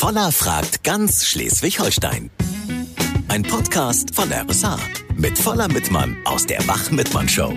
Voller fragt ganz Schleswig-Holstein. Ein Podcast von RSA mit Voller Mittmann aus der Wach-Mittmann-Show.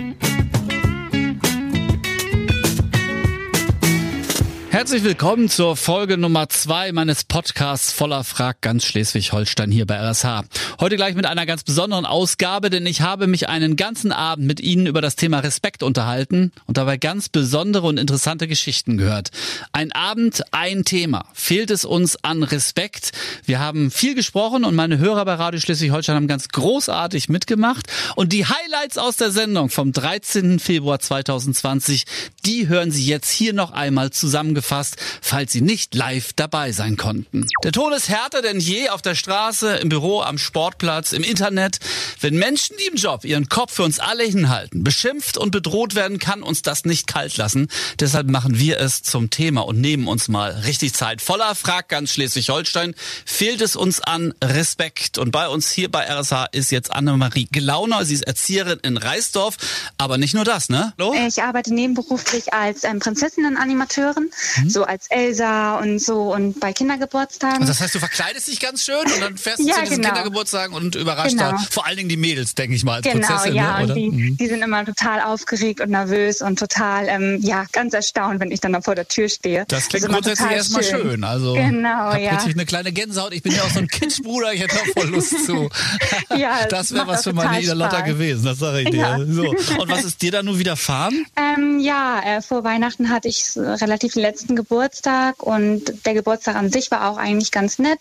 Herzlich willkommen zur Folge Nummer zwei meines Podcasts voller Frag ganz Schleswig-Holstein hier bei RSH. Heute gleich mit einer ganz besonderen Ausgabe, denn ich habe mich einen ganzen Abend mit Ihnen über das Thema Respekt unterhalten und dabei ganz besondere und interessante Geschichten gehört. Ein Abend, ein Thema. Fehlt es uns an Respekt? Wir haben viel gesprochen und meine Hörer bei Radio Schleswig-Holstein haben ganz großartig mitgemacht und die Highlights aus der Sendung vom 13. Februar 2020, die hören Sie jetzt hier noch einmal zusammengefasst zusammengefasst, falls Sie nicht live dabei sein konnten. Der Ton ist härter denn je auf der Straße, im Büro, am Sportplatz, im Internet. Wenn Menschen, die im Job ihren Kopf für uns alle hinhalten, beschimpft und bedroht werden, kann uns das nicht kalt lassen. Deshalb machen wir es zum Thema und nehmen uns mal richtig Zeit. Voller Frag ganz Schleswig-Holstein fehlt es uns an Respekt. Und bei uns hier bei RSH ist jetzt Annemarie Glauner. Sie ist Erzieherin in Reisdorf. Aber nicht nur das, ne? Hallo? Ich arbeite nebenberuflich als ähm, Prinzessinnen-Animateurin mhm. so als Elsa und so und bei Kindergeburtstagen. Also das heißt, du verkleidest dich ganz schön und dann fährst du ja, zu diesen genau. Kindergeburtstagen und überrascht genau. da vor allen Dingen die Mädels, denke ich mal, als genau, Prinzessin. Ja, ne? und die, mhm. die, sind immer total aufgeregt und nervös und total, ähm, ja, ganz erstaunt, wenn ich dann da vor der Tür stehe. Das klingt das grundsätzlich erstmal schön. schön. Also genau, hab ja. richtig eine kleine Gänsehaut. Ich bin ja auch so ein Kitschbruder, ich hätte auch voll Lust zu. ja, das wäre was für meine Ida Lotta gewesen, das sage ich dir. Ja. So. Und was ist dir da nun widerfahren? Ähm, ja, äh, vor Weihnachten hatte ich relativ den letzten Geburtstag Geburtstag. Und der Geburtstag an sich war auch eigentlich ganz nett.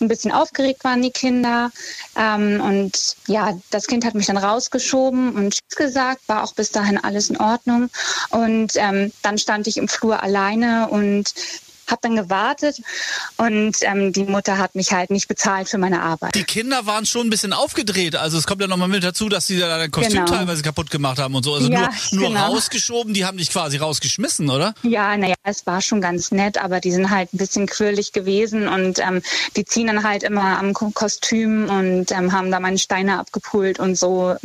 Ein bisschen aufgeregt waren die Kinder. Ähm, und ja, das Kind hat mich dann rausgeschoben und gesagt, war auch bis dahin alles in Ordnung. Und ähm, dann stand ich im Flur alleine und habe dann gewartet und ähm, die Mutter hat mich halt nicht bezahlt für meine Arbeit. Die Kinder waren schon ein bisschen aufgedreht. Also es kommt ja nochmal mit dazu, dass sie da dein Kostüm genau. teilweise kaputt gemacht haben und so. Also ja, nur, nur genau. rausgeschoben, die haben dich quasi rausgeschmissen, oder? Ja, naja, es war schon ganz nett, aber die sind halt ein bisschen quirlig gewesen und ähm, die ziehen dann halt immer am Kostüm und ähm, haben da meine Steine abgepult und so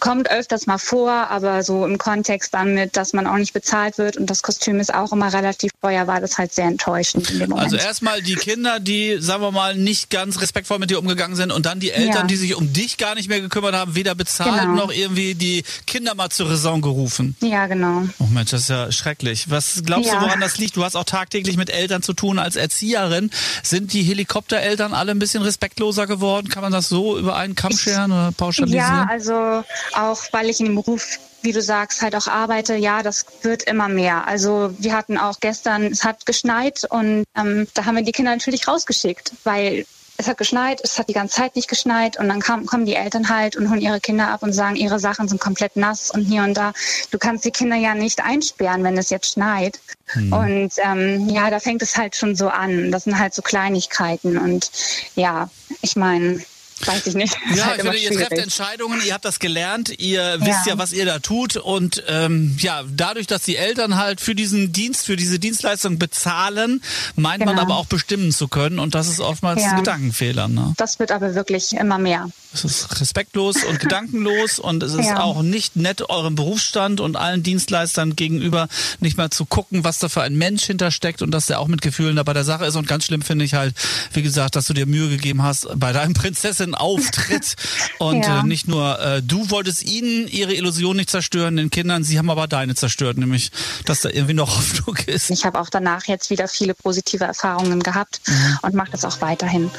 kommt öfters mal vor, aber so im Kontext damit, dass man auch nicht bezahlt wird und das Kostüm ist auch immer relativ teuer, war das halt sehr enttäuschend in dem Moment. Also erstmal die Kinder, die, sagen wir mal, nicht ganz respektvoll mit dir umgegangen sind und dann die Eltern, ja. die sich um dich gar nicht mehr gekümmert haben, weder bezahlt genau. noch irgendwie die Kinder mal zur Raison gerufen. Ja, genau. Oh Mensch, das ist ja schrecklich. Was glaubst ja. du, woran das liegt? Du hast auch tagtäglich mit Eltern zu tun als Erzieherin. Sind die Helikoptereltern alle ein bisschen respektloser geworden? Kann man das so über einen Kamm scheren oder pauschalisieren? Ja, also auch weil ich in dem Beruf wie du sagst, halt auch arbeite, ja, das wird immer mehr. Also wir hatten auch gestern, es hat geschneit und ähm, da haben wir die Kinder natürlich rausgeschickt, weil es hat geschneit, es hat die ganze Zeit nicht geschneit und dann kam, kommen die Eltern halt und holen ihre Kinder ab und sagen, ihre Sachen sind komplett nass und hier und da. Du kannst die Kinder ja nicht einsperren, wenn es jetzt schneit. Mhm. Und ähm, ja, da fängt es halt schon so an. Das sind halt so Kleinigkeiten und ja, ich meine, weiß ich nicht. Ja, halt ich finde, ihr trefft Entscheidungen, ihr habt das gelernt, ihr ja. wisst ja, was ihr da tut und ähm, ja, dadurch, dass die Eltern halt für diesen Dienst, für diese Dienstleistung bezahlen, meint genau. man aber auch bestimmen zu können und das ist oftmals ja. Gedankenfehler. Ne? Das wird aber wirklich immer mehr. Es ist respektlos und gedankenlos und es ist ja. auch nicht nett, eurem Berufsstand und allen Dienstleistern gegenüber nicht mal zu gucken, was da für ein Mensch hintersteckt und dass der auch mit Gefühlen da bei der Sache ist und ganz schlimm finde ich halt, wie gesagt, dass du dir Mühe gegeben hast bei deinem Prinzessin Auftritt. Und ja. äh, nicht nur äh, du wolltest ihnen ihre Illusion nicht zerstören, den Kindern, sie haben aber deine zerstört, nämlich, dass da irgendwie noch Hoffnung ist. Ich habe auch danach jetzt wieder viele positive Erfahrungen gehabt mhm. und mache das auch weiterhin.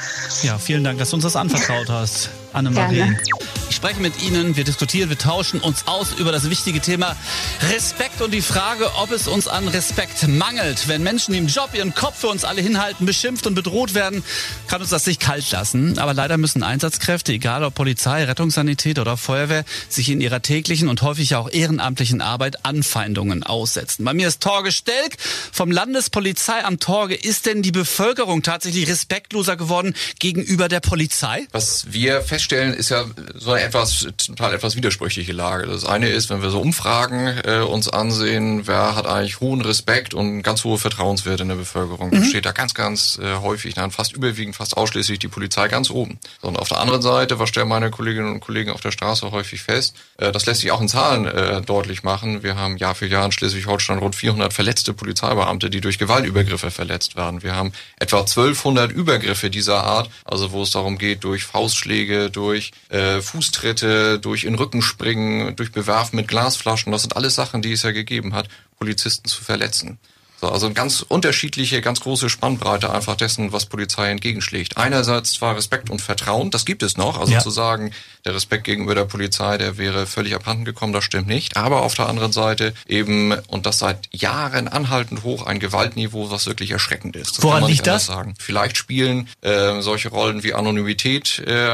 Ja, vielen Dank, dass du uns das anvertraut hast, Annemarie. Gerne. Ich spreche mit Ihnen, wir diskutieren, wir tauschen uns aus über das wichtige Thema Respekt und die Frage, ob es uns an Respekt mangelt. Wenn Menschen, die im Job ihren Kopf für uns alle hinhalten, beschimpft und bedroht werden, kann uns das nicht kalt lassen. Aber leider müssen Einsatzkräfte, egal ob Polizei, Rettungssanität oder Feuerwehr, sich in ihrer täglichen und häufig auch ehrenamtlichen Arbeit Anfeindungen aussetzen. Bei mir ist Torge Stelk vom Landespolizeiamt Torge. Ist denn die Bevölkerung tatsächlich respektloser geworden gegenüber der Polizei? Was wir feststellen, feststellen, ist ja so eine etwas, total etwas widersprüchliche Lage. Das eine ist, wenn wir so Umfragen äh, uns ansehen, wer hat eigentlich hohen Respekt und ganz hohe Vertrauenswerte in der Bevölkerung. Mhm. steht da ganz, ganz äh, häufig, dann fast überwiegend, fast ausschließlich die Polizei ganz oben. So, und auf der anderen Seite, was stellen meine Kolleginnen und Kollegen auf der Straße häufig fest, äh, das lässt sich auch in Zahlen äh, deutlich machen. Wir haben Jahr für Jahr in Schleswig-Holstein rund 400 verletzte Polizeibeamte, die durch Gewaltübergriffe verletzt werden. Wir haben etwa 1200 Übergriffe dieser Art, also wo es darum geht, durch Faustschläge, durch äh, Fußtritte, durch in Rücken springen, durch Bewerfen mit Glasflaschen. Das sind alles Sachen, die es ja gegeben hat, Polizisten zu verletzen. So, also ganz unterschiedliche, ganz große Spannbreite einfach dessen, was Polizei entgegenschlägt. Einerseits zwar Respekt und Vertrauen, das gibt es noch, also ja. zu sagen, der Respekt gegenüber der Polizei, der wäre völlig abhanden gekommen, das stimmt nicht. Aber auf der anderen Seite eben, und das seit Jahren anhaltend hoch, ein Gewaltniveau, was wirklich erschreckend ist. Das Woran liegt das? Sagen. Vielleicht spielen äh, solche Rollen wie Anonymität äh,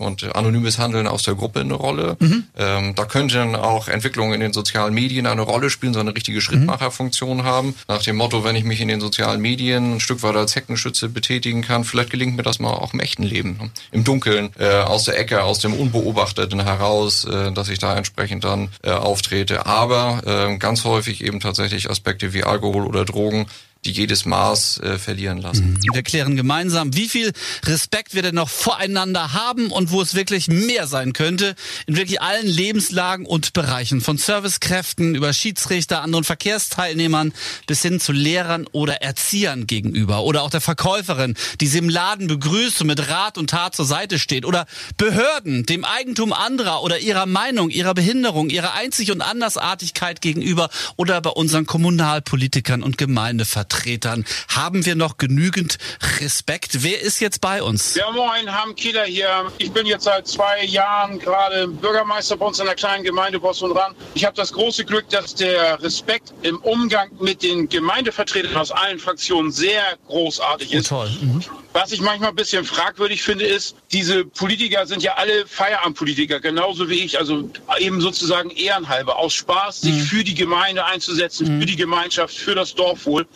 und anonymes Handeln aus der Gruppe eine Rolle. Mhm. Ähm, da könnten auch Entwicklungen in den sozialen Medien eine Rolle spielen, so eine richtige Schrittmacherfunktion mhm. haben nach dem Motto, wenn ich mich in den sozialen Medien ein Stück weit als Heckenschütze betätigen kann, vielleicht gelingt mir das mal auch im echten Leben, im Dunkeln, äh, aus der Ecke, aus dem Unbeobachteten heraus, äh, dass ich da entsprechend dann äh, auftrete. Aber äh, ganz häufig eben tatsächlich Aspekte wie Alkohol oder Drogen die jedes Maß äh, verlieren lassen. Wir klären gemeinsam, wie viel Respekt wir denn noch voreinander haben und wo es wirklich mehr sein könnte. In wirklich allen Lebenslagen und Bereichen. Von Servicekräften über Schiedsrichter, anderen Verkehrsteilnehmern bis hin zu Lehrern oder Erziehern gegenüber. Oder auch der Verkäuferin, die sie im Laden begrüßt und mit Rat und Tat zur Seite steht. Oder Behörden, dem Eigentum anderer oder ihrer Meinung, ihrer Behinderung, ihrer Einzig- und Andersartigkeit gegenüber. Oder bei unseren Kommunalpolitikern und Gemeindevertretern. Vertretern. Haben wir noch genügend Respekt? Wer ist jetzt bei uns? Ja, moin, Ham Kieler hier. Ich bin jetzt seit zwei Jahren gerade Bürgermeister bei uns in der kleinen Gemeinde Boss und Ran. Ich habe das große Glück, dass der Respekt im Umgang mit den Gemeindevertretern aus allen Fraktionen sehr großartig ist. Oh, toll. Mhm. Was ich manchmal ein bisschen fragwürdig finde, ist, diese Politiker sind ja alle Feierabendpolitiker, genauso wie ich, also eben sozusagen ehrenhalber, aus Spaß, sich mhm. für die Gemeinde einzusetzen, mhm. für die Gemeinschaft, für das Dorfwohl.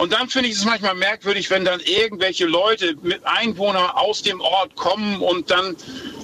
Und dann finde ich es manchmal merkwürdig, wenn dann irgendwelche Leute mit Einwohner aus dem Ort kommen und dann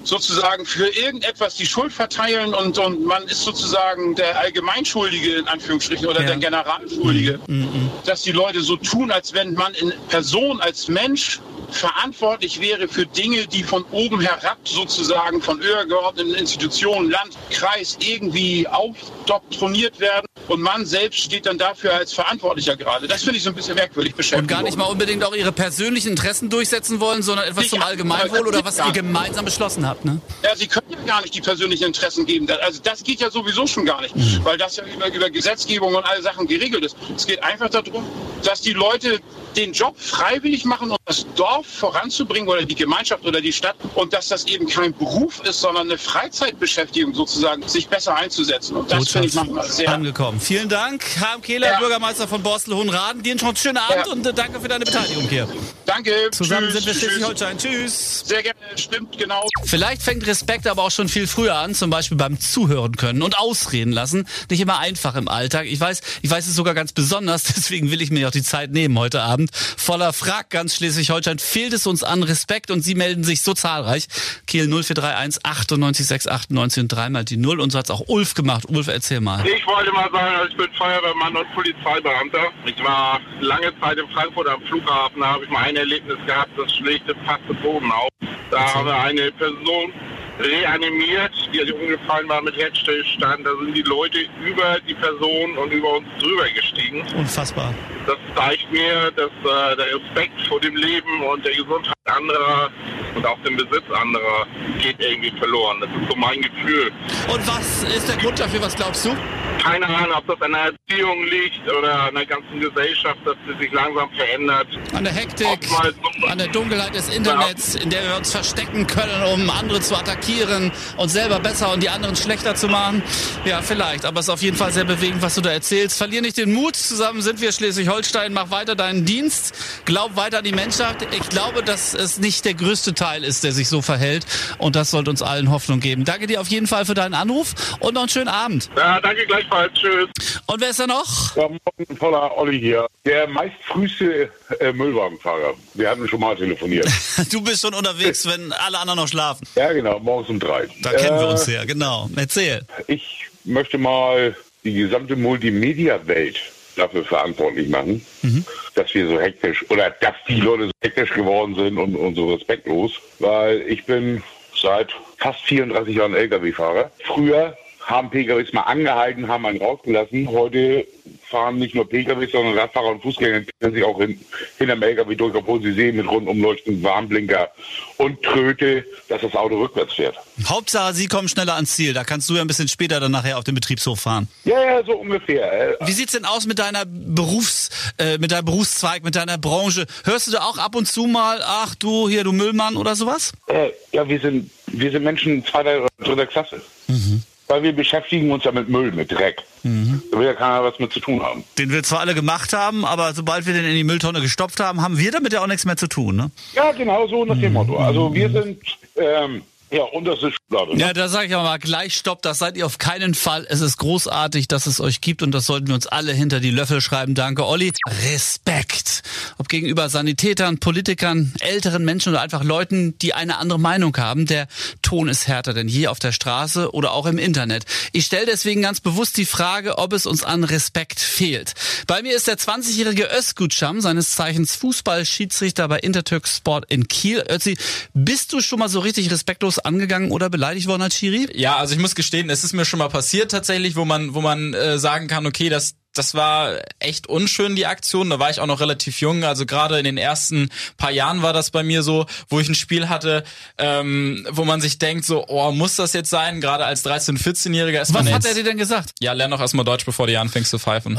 sozusagen für irgendetwas die Schuld verteilen und, und man ist sozusagen der Allgemeinschuldige in Anführungsstrichen oder ja. der Generalschuldige, mhm. mhm. dass die Leute so tun, als wenn man in Person als Mensch verantwortlich wäre für Dinge, die von oben herab sozusagen von übergeordneten Institutionen, Land, Kreis irgendwie aufdoktriniert werden und man selbst steht dann dafür als Verantwortlicher gerade. Das finde ich so ein bisschen merkwürdig beschäftigt. Und gar nicht mal unbedingt auch ihre persönlichen Interessen durchsetzen wollen, sondern etwas zum Allgemeinwohl oder was ihr gemeinsam beschlossen habt. Ne? Ja, sie können ja gar nicht die persönlichen Interessen geben. Also das geht ja sowieso schon gar nicht, mhm. weil das ja über, über Gesetzgebung und alle Sachen geregelt ist. Es geht einfach darum, dass die Leute den Job freiwillig machen, um das Dorf voranzubringen oder die Gemeinschaft oder die Stadt und dass das eben kein Beruf ist, sondern eine Freizeitbeschäftigung sozusagen, sich besser einzusetzen. Und das finde ich manchmal sehr angekommen. Vielen Dank, Harm Kehler, ja. Bürgermeister von Borstel-Hohenraden. Dir einen schönen Abend ja. und äh, danke für deine Beteiligung hier. Danke. Zusammen tschüss, sind wir Schleswig-Holstein. Tschüss. Sehr gerne, stimmt, genau. Vielleicht fängt Respekt aber auch schon viel früher an, zum Beispiel beim Zuhören können und ausreden lassen. Nicht immer einfach im Alltag. Ich weiß, ich weiß es sogar ganz besonders, deswegen will ich mir auch die Zeit nehmen heute Abend. Voller Frag ganz Schleswig-Holstein fehlt es uns an Respekt und Sie melden sich so zahlreich. Kiel 0431 98 6 98 und dreimal die Null und so hat's auch Ulf gemacht. Ulf, erzähl mal. Ich wollte mal sagen, ich bin Feuerwehrmann und Polizeibeamter. Ich war lange Zeit in Frankfurt am Flughafen, da habe ich mal ein Erlebnis gehabt, das schlägt fast den Boden auf. Da haben wir eine Person reanimiert, die also umgefallen war mit Herzstillstand. Da sind die Leute über die Person und über uns drüber gestiegen. Unfassbar. Das zeigt mir, dass äh, der Respekt vor dem Leben und der Gesundheit anderer und auch dem Besitz anderer geht irgendwie verloren. Das ist so mein Gefühl. Und was ist der Grund dafür? Was glaubst du? Keine Ahnung, ob das an der Erziehung liegt oder an der ganzen Gesellschaft, dass sie sich langsam verändert. An der Hektik, an der Dunkelheit des Internets, in der wir uns verstecken können, um andere zu attackieren, uns selber besser und die anderen schlechter zu machen. Ja, vielleicht, aber es ist auf jeden Fall sehr bewegend, was du da erzählst. Verlier nicht den Mut, zusammen sind wir Schleswig-Holstein, mach weiter deinen Dienst, glaub weiter an die Menschheit. Ich glaube, dass es nicht der größte Teil ist, der sich so verhält und das sollte uns allen Hoffnung geben. Danke dir auf jeden Fall für deinen Anruf und noch einen schönen Abend. Ja, danke gleichfalls. Tschüss. Und wer ist da noch? Ja, morgen voller Olli hier. Der meistfrühste äh, Müllwagenfahrer. Wir hatten schon mal telefoniert. Du bist schon unterwegs, wenn alle anderen noch schlafen. ja, genau, morgens um drei. Da kennen wir Äh, uns ja, genau. Erzähl. Ich möchte mal die gesamte Multimedia-Welt dafür verantwortlich machen, dass wir so hektisch oder dass die Leute so hektisch geworden sind und, und so respektlos. Weil ich bin seit fast 34 Jahren Lkw-Fahrer. Früher haben PKWs mal angehalten, haben einen rausgelassen. Heute fahren nicht nur PKWs, sondern Radfahrer und Fußgänger können sich auch hin, hinterm LKW durch, obwohl sie sehen mit rundumleuchtenden Warnblinker und Tröte, dass das Auto rückwärts fährt. Hauptsache, Sie kommen schneller ans Ziel. Da kannst du ja ein bisschen später dann nachher auf den Betriebshof fahren. Ja, ja, so ungefähr. Äh, Wie sieht's denn aus mit deiner Berufs, äh, mit deinem Berufszweig, mit deiner Branche? Hörst du da auch ab und zu mal, ach du, hier, du Müllmann oder sowas? Äh, ja, wir sind, wir sind Menschen zweiter oder dritter Klasse. Weil wir beschäftigen uns ja mit Müll, mit Dreck. Da will ja keiner was mit zu tun haben. Den wir zwar alle gemacht haben, aber sobald wir den in die Mülltonne gestopft haben, haben wir damit ja auch nichts mehr zu tun, ne? Ja, genau so nach dem Motto. Also wir sind ähm, ja unterste Schublade. ne? Ja, da sage ich mal gleich Stopp, das seid ihr auf keinen Fall. Es ist großartig, dass es euch gibt und das sollten wir uns alle hinter die Löffel schreiben. Danke, Olli. Respekt. Ob gegenüber Sanitätern, Politikern, älteren Menschen oder einfach Leuten, die eine andere Meinung haben. Der Ton ist härter denn je auf der Straße oder auch im Internet. Ich stelle deswegen ganz bewusst die Frage, ob es uns an Respekt fehlt. Bei mir ist der 20-jährige Özgutscham, seines Zeichens Fußballschiedsrichter bei Intertürk Sport in Kiel. Ötzi, bist du schon mal so richtig respektlos angegangen oder beleidigt worden als Schiri? Ja, also ich muss gestehen, es ist mir schon mal passiert tatsächlich, wo man, wo man äh, sagen kann, okay, das das war echt unschön, die Aktion. Da war ich auch noch relativ jung. Also gerade in den ersten paar Jahren war das bei mir so, wo ich ein Spiel hatte, ähm, wo man sich denkt, so, oh, muss das jetzt sein? Gerade als 13-, 14-Jähriger ist Was man hat jetzt, er dir denn gesagt? Ja, lern doch erstmal Deutsch, bevor du anfängst zu pfeifen.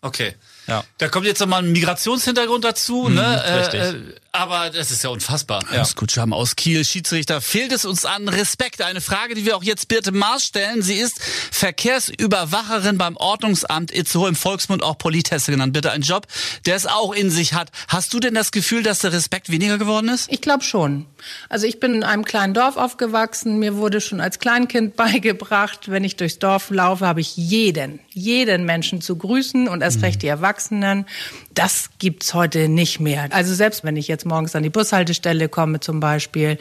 Okay. Ja. Da kommt jetzt nochmal ein Migrationshintergrund dazu, ne? richtig. Äh, äh, aber das ist ja unfassbar. Ja. Skutscham aus Kiel, Schiedsrichter. Fehlt es uns an Respekt? Eine Frage, die wir auch jetzt Birte Maas stellen. Sie ist Verkehrsüberwacherin beim Ordnungsamt Itzehoe, im Volksmund auch Politesse genannt. Bitte ein Job, der es auch in sich hat. Hast du denn das Gefühl, dass der Respekt weniger geworden ist? Ich glaube schon. Also ich bin in einem kleinen Dorf aufgewachsen. Mir wurde schon als Kleinkind beigebracht, wenn ich durchs Dorf laufe, habe ich jeden, jeden Menschen zu grüßen und erst recht die Erwachsenen. Das gibt's heute nicht mehr. Also selbst wenn ich jetzt morgens an die Bushaltestelle komme zum Beispiel,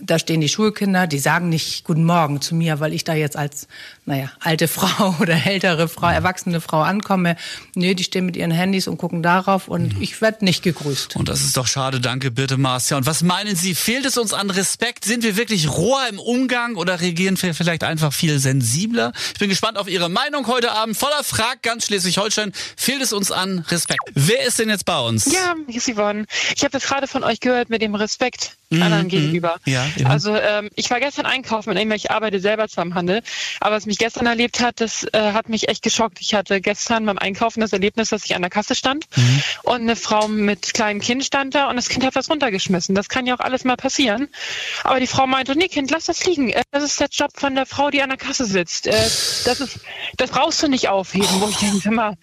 da stehen die Schulkinder, die sagen nicht Guten Morgen zu mir, weil ich da jetzt als, naja, alte Frau oder ältere Frau, erwachsene Frau ankomme. Nee, die stehen mit ihren Handys und gucken darauf und ich werde nicht gegrüßt. Und das ist doch schade. Danke, Birte Maas. Ja, und was meinen Sie? Fehlt es uns an Respekt? Sind wir wirklich roher im Umgang oder reagieren wir vielleicht einfach viel sensibler? Ich bin gespannt auf Ihre Meinung heute Abend. Voller Frag, ganz Schleswig-Holstein. Fehlt es uns an Respekt? Wer ist denn jetzt bei uns? Ja, hier ist Yvonne. Ich habe das gerade von euch gehört mit dem Respekt anderen gegenüber. Ja, eben. also ähm, ich war gestern einkaufen und ich arbeite selber zwar im Handel, aber was mich gestern erlebt hat, das äh, hat mich echt geschockt. Ich hatte gestern beim Einkaufen das Erlebnis, dass ich an der Kasse stand und eine Frau mit kleinem Kind stand da und das Kind hat was runtergeschmissen. Das kann ja auch alles mal passieren. Aber die Frau meinte, nee Kind, lass das liegen. Äh, Das ist der Job von der Frau, die an der Kasse sitzt. Äh, Das ist, das brauchst du nicht aufheben. Wo ich denke, mal,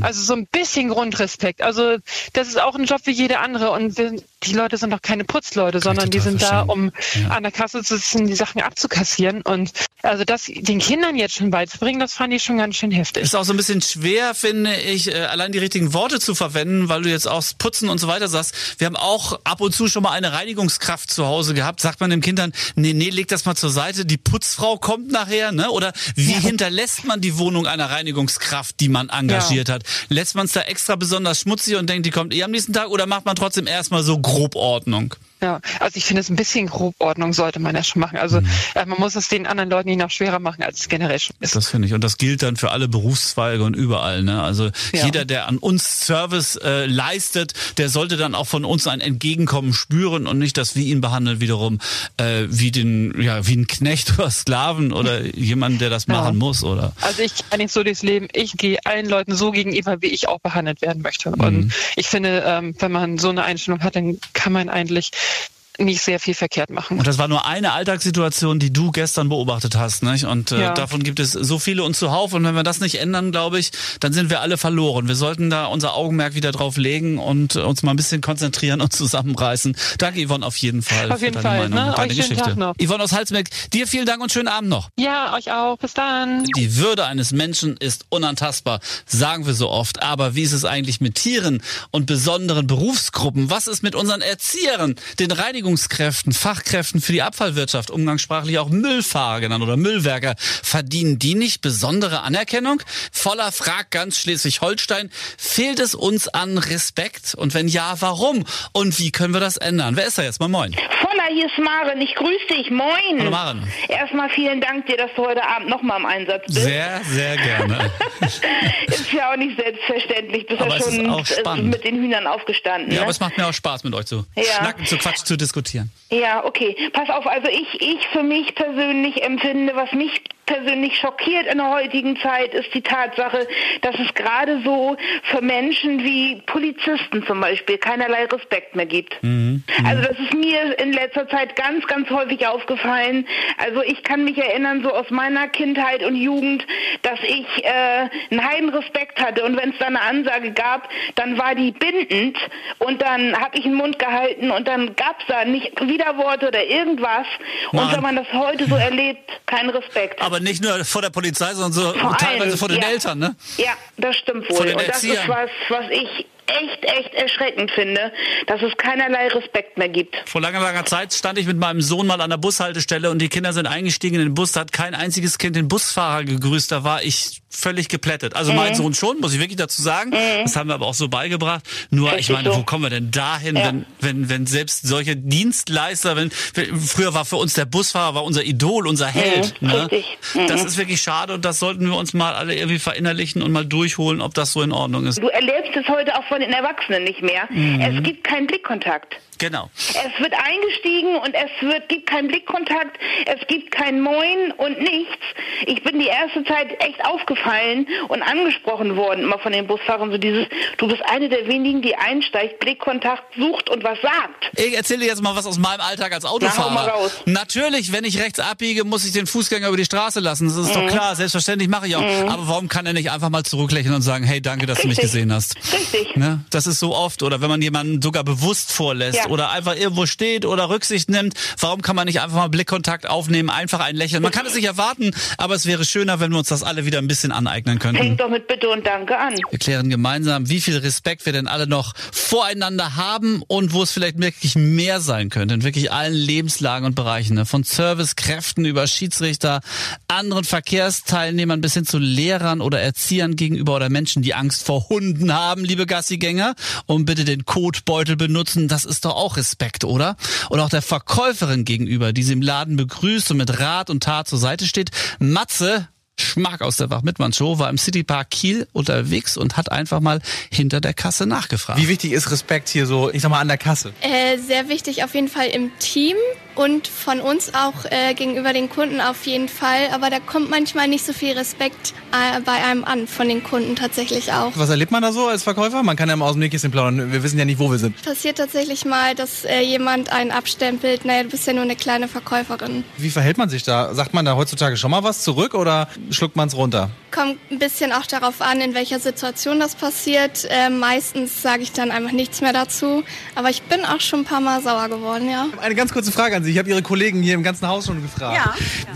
also so ein bisschen Grundrespekt. Also das ist auch ein Job wie jeder andere und wir, die Leute sind doch keine Putzleute, sondern die sind da, um verstehen. an der Kasse zu sitzen, die Sachen abzukassieren. Und also das den Kindern jetzt schon beizubringen, das fand ich schon ganz schön heftig. Ist auch so ein bisschen schwer, finde ich, äh, allein die richtigen Worte zu verwenden, weil du jetzt auch Putzen und so weiter sagst. Wir haben auch ab und zu schon mal eine Reinigungskraft zu Hause gehabt. Sagt man den Kindern, nee, nee, leg das mal zur Seite, die Putzfrau kommt nachher, ne? Oder wie hinterlässt man die Wohnung einer Reinigungskraft, die man engagiert hat? Lässt man es da extra besonders schmutzig und denkt, die kommt eh am nächsten Tag oder macht man trotzdem erstmal so Grobordnung? Ja, also ich finde es ein bisschen Grobordnung sollte man ja schon machen. Also äh, man muss es den anderen Leuten nicht noch schwerer machen, als es generell schon ist. Das finde ich. Und das gilt dann für alle Berufszweige und überall. Ne? Also Ja. jeder, der an uns Service äh, leistet, der sollte dann auch von uns ein Entgegenkommen spüren und nicht, dass wir ihn behandeln wiederum äh, wie den, ja, wie ein Knecht oder Sklaven oder jemand, der das Ja. machen muss, oder? Also ich kann nicht so durchs Leben. Ich gehe allen Leuten so gegenüber, wie ich auch behandelt werden möchte. Mhm. Und ich finde, ähm, wenn man so eine Einstellung hat, dann kann man eigentlich nicht sehr viel verkehrt machen. Und das war nur eine Alltagssituation, die du gestern beobachtet hast, nicht? Und äh, Ja. davon gibt es so viele und zuhauf. Und wenn wir das nicht ändern, glaube ich, dann sind wir alle verloren. Wir sollten da unser Augenmerk wieder drauf legen und uns mal ein bisschen konzentrieren und zusammenreißen. Danke, Yvonne, auf jeden Fall Auf für jeden deine Fall, Meinung ne? und deine Euch schönen Geschichte. Tag noch. Yvonne aus Halsmeck, dir vielen Dank und schönen Abend noch. Ja, euch auch. Bis dann. Die Würde eines Menschen ist unantastbar, sagen wir so oft. Aber wie ist es eigentlich mit Tieren und besonderen Berufsgruppen? Was ist mit unseren Erziehern, den Reinigungskräften, Fachkräften für die Abfallwirtschaft, umgangssprachlich auch Müllfahrer genannt oder Müllwerker? Verdienen die nicht besondere Anerkennung? Voller Frag ganz Schleswig-Holstein. Fehlt es uns an Respekt? Und wenn ja, warum? Und wie können wir das ändern? Wer ist da jetzt? Mal moin. Voller, hier ist Maren. Ich grüße dich. Moin. Hallo Maren. Erstmal vielen Dank dir, dass du heute Abend nochmal im Einsatz bist. Sehr, sehr gerne. ist ja auch nicht selbstverständlich. Du bist Aber ja schon mit den Hühnern aufgestanden. Ja, ne? aber es macht mir auch Spaß, mit euch zu Ja. schnacken, zu quatschen, zu diskutieren. Ja, okay. Pass auf, also ich, ich für mich persönlich empfinde, was mich persönlich schockiert in der heutigen Zeit, ist die Tatsache, dass es gerade so für Menschen wie Polizisten zum Beispiel keinerlei Respekt mehr gibt. Also das ist mir in letzter Zeit ganz, ganz häufig aufgefallen. Also ich kann mich erinnern, so aus meiner Kindheit und Jugend, dass ich äh, einen heiden Respekt hatte und wenn es da eine Ansage gab, dann war die bindend und dann habe ich den Mund gehalten und dann gab es da nicht Widerworte oder irgendwas. Und Mann. wenn man das heute so erlebt, kein Respekt. Aber nicht nur vor der Polizei, sondern so Vor teilweise allem, vor den ja. Eltern, ne? Ja, das stimmt wohl. den Und das ist was, was ich echt, echt erschreckend finde, dass es keinerlei Respekt mehr gibt. Vor langer, langer Zeit stand ich mit meinem Sohn mal an der Bushaltestelle und die Kinder sind eingestiegen in den Bus. Da hat kein einziges Kind den Busfahrer gegrüßt. Da war ich völlig geplättet. Also mein Sohn schon, muss ich wirklich dazu sagen. Das haben wir aber auch so beigebracht. Nur, ich Richtig meine, so. wo kommen wir denn dahin, Ja. wenn, wenn, wenn selbst solche Dienstleister, wenn, früher war für uns der Busfahrer war unser Idol, unser Held. ne? Mhm. Das ist wirklich schade und das sollten wir uns mal alle irgendwie verinnerlichen und mal durchholen, ob das so in Ordnung ist. Du erlebst es heute auch von den Erwachsenen nicht mehr. Mhm. Es gibt keinen Blickkontakt. Genau. Es wird eingestiegen und es wird, gibt keinen Blickkontakt, es gibt kein Moin und nichts. Ich bin die erste Zeit echt aufgefallen und angesprochen worden, immer von den Busfahrern, so dieses, du bist eine der wenigen, die einsteigt, Blickkontakt sucht und was sagt. Ich erzähle dir jetzt mal was aus meinem Alltag als Na, Autofahrer. raus. Natürlich, wenn ich rechts abbiege, muss ich den Fußgänger über die Straße lassen. Das ist doch Mhm. klar, selbstverständlich mache ich auch. Aber warum kann er nicht einfach mal zurücklächeln und sagen, hey, danke, dass du mich Richtig. gesehen hast? Richtig. Ne? Das ist so oft. Oder wenn man jemanden sogar bewusst vorlässt Ja. Oder einfach irgendwo steht oder Rücksicht nimmt, warum kann man nicht einfach mal Blickkontakt aufnehmen, einfach ein Lächeln? Man kann es nicht erwarten, aber es wäre schöner, wenn wir uns das alle wieder ein bisschen aneignen könnten. Fängt doch mit Bitte und Danke an. Wir klären gemeinsam, wie viel Respekt wir denn alle noch voreinander haben und wo es vielleicht wirklich mehr sein könnte, in wirklich allen Lebenslagen und Bereichen. Ne? Von Servicekräften über Schiedsrichter, anderen Verkehrsteilnehmern bis hin zu Lehrern oder Erziehern gegenüber oder Menschen, die Angst vor Hunden haben, liebe Gassigänger. Und bitte den Kotbeutel benutzen, das ist doch auch Respekt, oder? Und auch der Verkäuferin gegenüber, die sie im Laden begrüßt und mit Rat und Tat zur Seite steht. Matze, Schmack aus der Wach-Mittmann-Show war im Citypark Kiel unterwegs und hat einfach mal hinter der Kasse nachgefragt. Wie wichtig ist Respekt hier so, ich sag mal, an der Kasse? Äh, sehr wichtig auf jeden Fall im Team und von uns auch äh, gegenüber den Kunden auf jeden Fall. Aber da kommt manchmal nicht so viel Respekt äh, bei einem an, von den Kunden tatsächlich auch. Was erlebt man da so als Verkäufer? Man kann ja immer aus dem Nähkästchen plaudern. Wir wissen ja nicht, wo wir sind. Passiert tatsächlich mal, dass äh, jemand einen abstempelt, naja, du bist ja nur eine kleine Verkäuferin. Wie verhält man sich da? Sagt man da heutzutage schon mal was zurück oder schluckt man es runter? Kommt ein bisschen auch darauf an, in welcher Situation das passiert. Äh, meistens sage ich dann einfach nichts mehr dazu. Aber ich bin auch schon ein paar Mal sauer geworden, ja. Eine ganz kurze Frage an Sie. Ich habe Ihre Kollegen hier im ganzen Haus schon gefragt. Ja.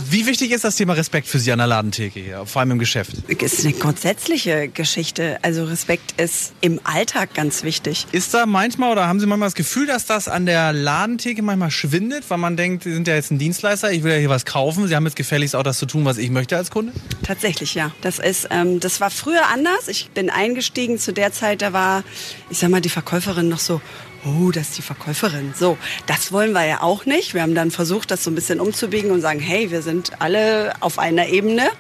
Wie wichtig ist das Thema Respekt für Sie an der Ladentheke hier, vor allem im Geschäft? Es ist eine grundsätzliche Geschichte. Also Respekt ist im Alltag ganz wichtig. Ist da manchmal oder haben Sie manchmal das Gefühl, dass das an der Ladentheke manchmal schwindet, weil man denkt, Sie sind ja jetzt ein Dienstleister, ich will ja hier was kaufen, Sie haben jetzt gefälligst auch das zu tun, was ich möchte als Kunde? Tatsächlich, ja. Das ist, ähm, das war früher anders. Ich bin eingestiegen zu der Zeit, da war, ich sag mal, die Verkäuferin noch so, oh, das ist die Verkäuferin. So, das wollen wir ja auch nicht. Wir haben dann versucht, das so ein bisschen umzubiegen und sagen, hey, wir sind alle auf einer Ebene.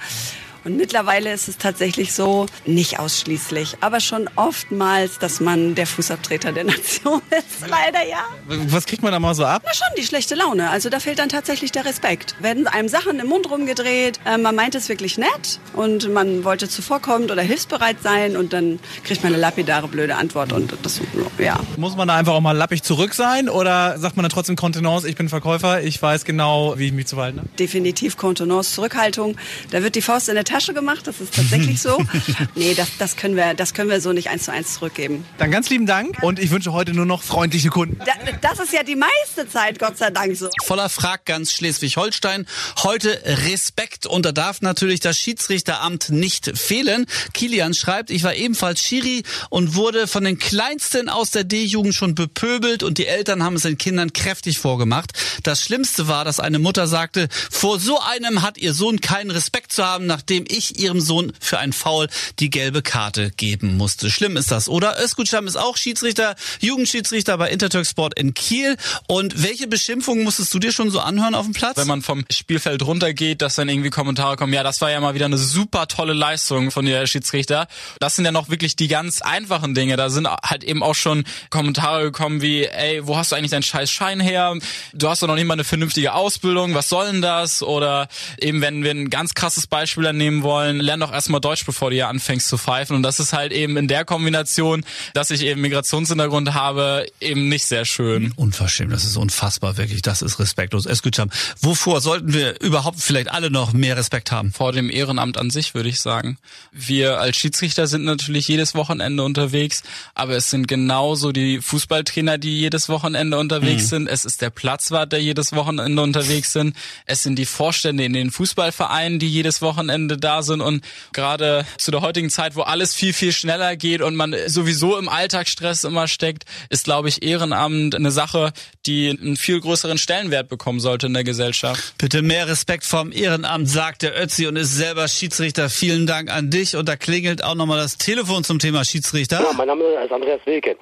Und mittlerweile ist es tatsächlich so, nicht ausschließlich, aber schon oftmals, dass man der Fußabtreter der Nation ist. Leider ja. Was kriegt man da mal so ab? Na schon, die schlechte Laune. Also da fehlt dann tatsächlich der Respekt. Werden einem Sachen im Mund rumgedreht, äh, man meint es wirklich nett und man wollte zuvorkommend oder hilfsbereit sein und dann kriegt man eine lapidare, blöde Antwort und das, ja. Muss man da einfach auch mal lappig zurück sein oder sagt man dann trotzdem Kontenance, ich bin Verkäufer, ich weiß genau, wie ich mich zu verhalten habe? Definitiv Kontenance, Zurückhaltung. Da wird die Faust in der Tasche gemacht, das ist tatsächlich so. nee, das, das, können wir, das können wir so nicht eins zu eins zurückgeben. Dann ganz lieben Dank und ich wünsche heute nur noch freundliche Kunden. Da, das ist ja die meiste Zeit, Gott sei Dank so. Voller Frag ganz Schleswig-Holstein. Heute Respekt und da darf natürlich das Schiedsrichteramt nicht fehlen. Kilian schreibt, ich war ebenfalls Schiri und wurde von den Kleinsten aus der D-Jugend schon bepöbelt und die Eltern haben es den Kindern kräftig vorgemacht. Das Schlimmste war, dass eine Mutter sagte, vor so einem hat ihr Sohn keinen Respekt zu haben, nachdem ich ihrem Sohn für ein Foul die gelbe Karte geben musste. Schlimm ist das, oder? Özgutscham ist auch Schiedsrichter, Jugendschiedsrichter bei Interturk Sport in Kiel. Und welche Beschimpfungen musstest du dir schon so anhören auf dem Platz? Wenn man vom Spielfeld runtergeht, dass dann irgendwie Kommentare kommen, ja, das war ja mal wieder eine super tolle Leistung von der Schiedsrichter. Das sind ja noch wirklich die ganz einfachen Dinge. Da sind halt eben auch schon Kommentare gekommen wie, ey, wo hast du eigentlich deinen scheiß Schein her? Du hast doch noch nicht mal eine vernünftige Ausbildung, was soll denn das? Oder eben, wenn wir ein ganz krasses Beispiel nehmen wollen, lern doch erstmal Deutsch, bevor du hier anfängst zu pfeifen. Und das ist halt eben in der Kombination, dass ich eben Migrationshintergrund habe, eben nicht sehr schön. Unverschämt, das ist unfassbar, wirklich. Das ist respektlos. Eskutscham, wovor sollten wir überhaupt vielleicht alle noch mehr Respekt haben? Vor dem Ehrenamt an sich, würde ich sagen. Wir als Schiedsrichter sind natürlich jedes Wochenende unterwegs, aber es sind genauso die Fußballtrainer, die jedes Wochenende unterwegs mhm. sind. Es ist der Platzwart, der jedes Wochenende unterwegs sind. Es sind die Vorstände in den Fußballvereinen, die jedes Wochenende da sind. Und gerade zu der heutigen Zeit, wo alles viel, viel schneller geht und man sowieso im Alltagsstress immer steckt, ist, glaube ich, Ehrenamt eine Sache, die einen viel größeren Stellenwert bekommen sollte in der Gesellschaft. Bitte mehr Respekt vom Ehrenamt, sagt der Ötzi und ist selber Schiedsrichter. Vielen Dank an dich. Und da klingelt auch nochmal das Telefon zum Thema Schiedsrichter. Ja, mein Name ist Andreas Wilke.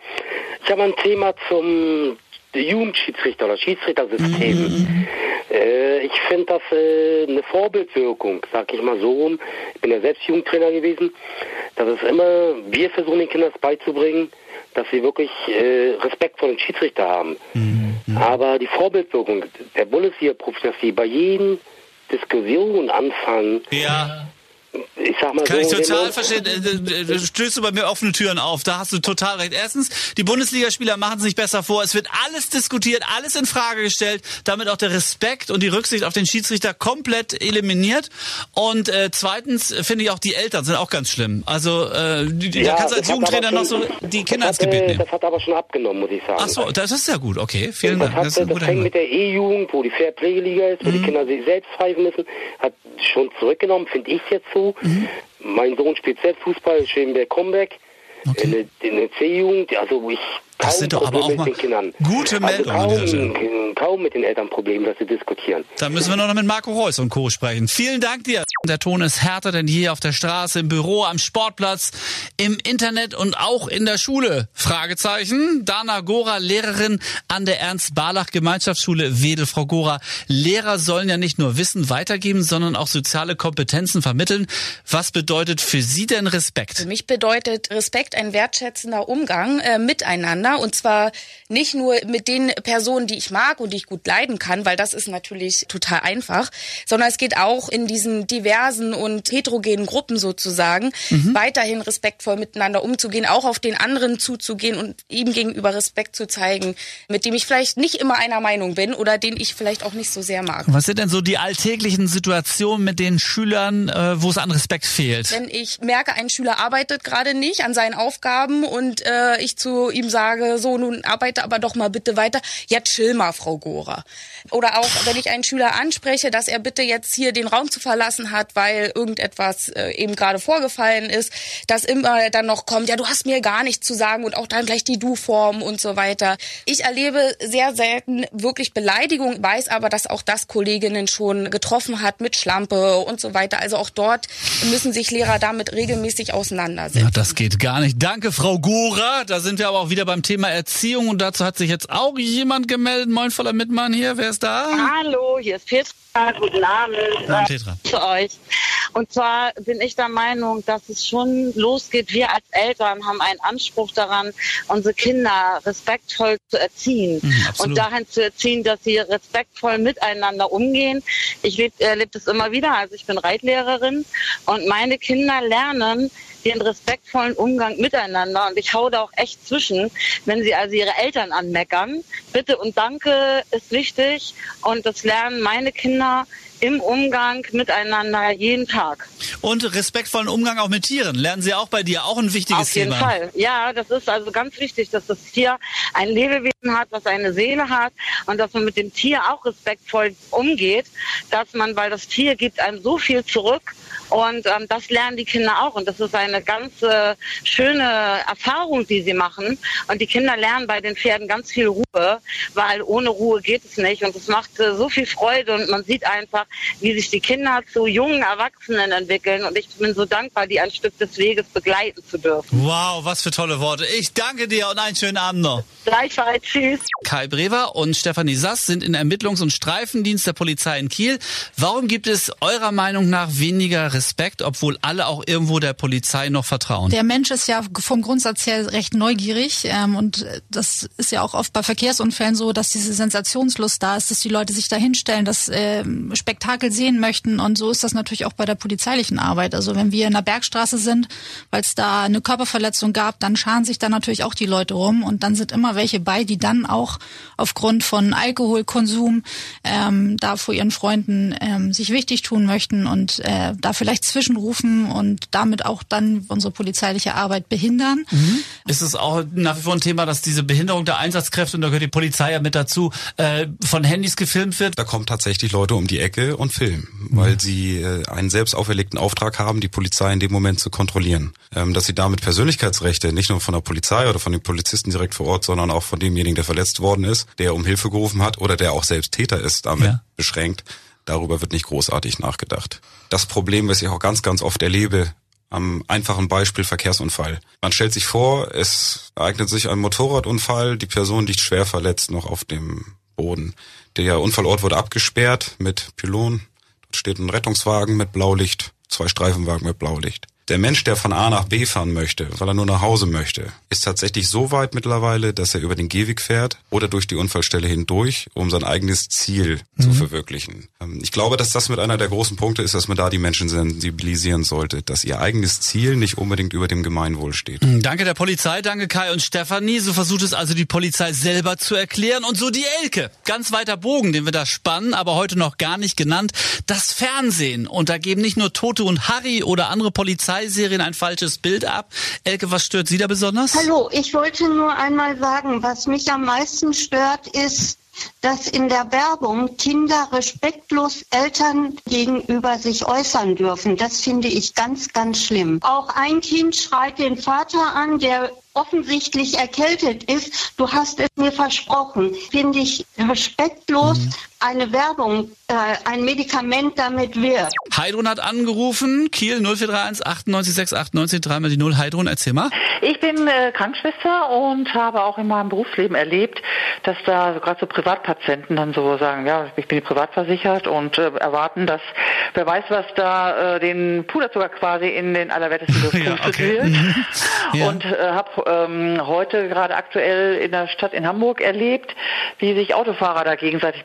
Ich habe ein Thema zum Jugendschiedsrichter oder Schiedsrichtersystem. Mhm. Äh, ich finde das äh, eine Vorbildwirkung, sag ich mal so rum. Ich bin ja selbst Jugendtrainer gewesen. Das ist immer, wir versuchen den Kindern das beizubringen, dass sie wirklich äh, Respekt vor den Schiedsrichter haben. Mhm. Aber die Vorbildwirkung der Bundesliga-Profis, dass sie bei jedem Diskussion anfangen, ja ich sag mal Kann so, ich total verstehen. Du stößt du bei mir offene Türen auf. Da hast du total recht. Erstens, die Bundesligaspieler machen es nicht besser vor. Es wird alles diskutiert, alles in Frage gestellt, damit auch der Respekt und die Rücksicht auf den Schiedsrichter komplett eliminiert. Und äh, zweitens finde ich auch die Eltern sind auch ganz schlimm. Also äh, ja, da kannst du als Jugendtrainer noch so die Kinder ins Gebet nehmen. Das hat aber schon abgenommen, muss ich sagen. Ach so, das ist ja gut. Okay, vielen das Dank. Hat, das, das, das fängt mit der E-Jugend, wo die Fairplay-Liga ist, wo mhm. die Kinder sich selbst pfeifen müssen, hat schon zurückgenommen, finde ich jetzt so. Mhm. Mein Sohn spielt selbst Fußball, Schönberg Comeback. Okay. In, der, in der C-Jugend, also ich das sind doch aber auch mal gute Meldungen. Also kaum, kaum mit den Eltern Probleme, dass sie diskutieren. Da müssen wir noch mit Marco Reus und Co. sprechen. Vielen Dank dir. Der Ton ist härter denn je auf der Straße, im Büro, am Sportplatz, im Internet und auch in der Schule. Fragezeichen. Dana Gora, Lehrerin an der Ernst-Barlach-Gemeinschaftsschule Wedel. Frau Gora, Lehrer sollen ja nicht nur Wissen weitergeben, sondern auch soziale Kompetenzen vermitteln. Was bedeutet für Sie denn Respekt? Für mich bedeutet Respekt ein wertschätzender Umgang äh, miteinander und zwar nicht nur mit den Personen, die ich mag und die ich gut leiden kann, weil das ist natürlich total einfach, sondern es geht auch in diesen diversen und heterogenen Gruppen sozusagen, mhm. weiterhin respektvoll miteinander umzugehen, auch auf den anderen zuzugehen und ihm gegenüber Respekt zu zeigen, mit dem ich vielleicht nicht immer einer Meinung bin oder den ich vielleicht auch nicht so sehr mag. Was sind denn so die alltäglichen Situationen mit den Schülern, äh, wo es an Respekt fehlt? Wenn ich merke, ein Schüler arbeitet gerade nicht an seinen Aufgaben und äh, ich zu ihm sage, sage, so, nun arbeite aber doch mal bitte weiter. Ja, chill mal, Frau Gora. Oder auch, wenn ich einen Schüler anspreche, dass er bitte jetzt hier den Raum zu verlassen hat, weil irgendetwas äh, eben gerade vorgefallen ist, dass immer dann noch kommt, ja, du hast mir gar nichts zu sagen und auch dann gleich die Du-Form und so weiter. Ich erlebe sehr selten wirklich Beleidigung, weiß aber, dass auch das Kolleginnen schon getroffen hat mit Schlampe und so weiter. Also auch dort müssen sich Lehrer damit regelmäßig auseinandersetzen. Ja, das geht gar nicht. Danke, Frau Gora. Da sind wir aber auch wieder beim Thema Erziehung und dazu hat sich jetzt auch jemand gemeldet. Moin voller Mitmann hier. Wer ist da? Hallo, hier ist Petra. Guten Abend Abend, äh, Petra. zu euch. Und zwar bin ich der Meinung, dass es schon losgeht. Wir als Eltern haben einen Anspruch daran, unsere Kinder respektvoll zu erziehen Mhm, und dahin zu erziehen, dass sie respektvoll miteinander umgehen. Ich erlebe das immer wieder. Also ich bin Reitlehrerin und meine Kinder lernen den respektvollen Umgang miteinander. Und ich hau da auch echt zwischen, wenn sie also ihre Eltern anmeckern. Bitte und Danke ist wichtig. Und das lernen meine Kinder im Umgang miteinander jeden Tag. Und respektvollen Umgang auch mit Tieren. Lernen Sie auch bei dir auch ein wichtiges Auf jeden Thema. Fall. Ja, das ist also ganz wichtig, dass das Tier ein Lebewesen hat, das eine Seele hat und dass man mit dem Tier auch respektvoll umgeht, dass man, weil das Tier gibt einem so viel zurück und ähm, das lernen die Kinder auch und das ist eine ganz äh, schöne Erfahrung, die sie machen und die Kinder lernen bei den Pferden ganz viel Ruhe, weil ohne Ruhe geht es nicht und es macht äh, so viel Freude und man sieht einfach, wie sich die Kinder zu jungen Erwachsenen entwickeln und ich bin so dankbar, die ein Stück des Weges begleiten zu dürfen. Wow, was für tolle Worte. Ich danke dir und einen schönen Abend noch. Gleichfalls, tschüss. Kai Brewer und Stefanie Sass sind in Ermittlungs- und Streifendienst der Polizei in Kiel. Warum gibt es eurer Meinung nach weniger Respekt, obwohl alle auch irgendwo der Polizei noch vertrauen? Der Mensch ist ja vom Grundsatz her recht neugierig ähm, und das ist ja auch oft bei Verkehrsunfällen so, dass diese Sensationslust da ist, dass die Leute sich da hinstellen, das ähm, Spektakel sehen möchten und so ist das natürlich auch bei der polizeilichen Arbeit. Also wenn wir in der Bergstraße sind, weil es da eine Körperverletzung gab, dann scharen sich da natürlich auch die Leute rum und dann sind immer welche bei, die dann auch aufgrund von Alkoholkonsum ähm, da vor ihren Freunden ähm, sich wichtig tun möchten und äh, da vielleicht zwischenrufen und damit auch dann unsere polizeiliche Arbeit behindern. Ist es auch nach wie vor ein Thema, dass diese Behinderung der Einsatzkräfte, und da gehört die Polizei ja mit dazu, äh, von Handys gefilmt wird? Da kommen tatsächlich Leute um die Ecke und filmen, weil sie äh, einen selbst auferlegten Auftrag haben, die Polizei in dem Moment zu kontrollieren. Ähm, dass sie damit Persönlichkeitsrechte nicht nur von der Polizei oder von den Polizisten direkt vor Ort, sondern auch von demjenigen, der verletzt worden ist, der um Hilfe gerufen hat oder der auch selbst Täter ist, damit beschränkt. Darüber wird nicht großartig nachgedacht. Das Problem, was ich auch ganz, ganz oft erlebe, am einfachen Beispiel Verkehrsunfall. Man stellt sich vor, es ereignet sich ein Motorradunfall, die Person liegt schwer verletzt noch auf dem Boden. Der Unfallort wurde abgesperrt mit Pylon. Dort steht ein Rettungswagen mit Blaulicht, zwei Streifenwagen mit Blaulicht. Der Mensch, der von A nach B fahren möchte, weil er nur nach Hause möchte, ist tatsächlich so weit mittlerweile, dass er über den Gehweg fährt oder durch die Unfallstelle hindurch, um sein eigenes Ziel zu verwirklichen. Ähm, Ich glaube, dass das mit einer der großen Punkte ist, dass man da die Menschen sensibilisieren sollte, dass ihr eigenes Ziel nicht unbedingt über dem Gemeinwohl steht. Danke der Polizei, danke Kai und Stefanie. So versucht es also die Polizei selber zu erklären. Und so die Elke. Ganz weiter Bogen, den wir da spannen, aber heute noch gar nicht genannt. Das Fernsehen. Und da geben nicht nur Toto und Harry oder andere Polizeiserien ein falsches Bild ab. Elke, was stört Sie da besonders? Hallo, ich wollte nur einmal sagen, was mich am meisten stört, ist, dass in der Werbung Kinder respektlos Eltern gegenüber sich äußern dürfen. Das finde ich ganz, ganz schlimm. Auch ein Kind schreit den Vater an, der offensichtlich erkältet ist. Du hast es mir versprochen. Finde ich respektlos, eine Werbung, äh, ein Medikament damit wirkt. Heidrun hat angerufen. Kiel 0431 98 698 dreimal die Null. Heidrun, erzähl mal. Ich bin äh, Krankenschwester und habe auch in meinem Berufsleben erlebt, dass da gerade so Privatpatienten dann so sagen, ja, ich bin privat versichert und äh, erwarten, dass wer weiß, was da äh, den Puderzucker quasi in den allerwertesten gepustet wird. Ja. Und äh, habe ähm, heute gerade aktuell in der Stadt in Hamburg erlebt, wie sich Autofahrer da gegenseitig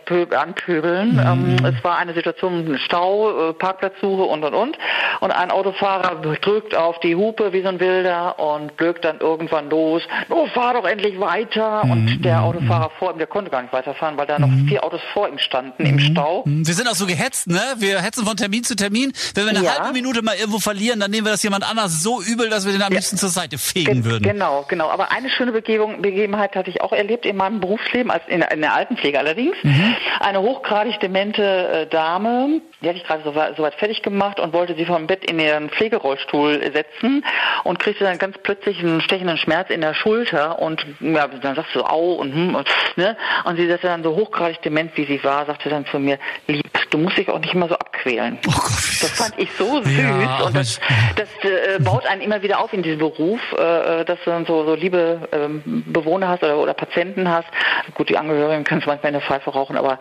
pö- anpöbeln. Ähm, es war eine Situation, ein Stau, äh, Parkplatzsuche und und und. Und ein Autofahrer drückt auf die Hupe wie so ein Wilder und blökt dann irgendwann los. Oh, fahr doch endlich weiter. Und der Autofahrer vor ihm, der konnte gar nicht weiterfahren, weil da noch vier Autos vor ihm standen im Stau. Wir sind auch so gehetzt, ne? Wir hetzen von Termin zu Termin. Wenn wir eine Ja. halbe Minute mal irgendwo verlieren, dann nehmen wir das jemand anders so übel, dass wir den am liebsten zur Seite fegen Gen- würden. Genau, genau. Aber eine schöne Begebenheit hatte ich auch erlebt in meinem Berufsleben, als in, in der Altenpflege allerdings. Mhm. Eine hochgradig demente äh, Dame, die hatte ich gerade so, weit- so fertig gemacht und wollte sie vom Bett in ihren Pflegerollstuhl setzen und kriegte dann ganz plötzlich einen stechenden Schmerz in der Schulter und ja, dann sagst du au und hm und ne und sie sagte dann so hochgradig dement wie sie war, sagte dann zu mir, lieb, du musst dich auch nicht immer so abquälen quälen. das fand ich so süß Ja, und das, das äh, baut einen immer wieder auf in diesem Beruf, äh, dass du dann so, so liebe ähm, Bewohner hast oder, oder Patienten hast. Gut, die Angehörigen können es manchmal in der Pfeife rauchen, aber äh,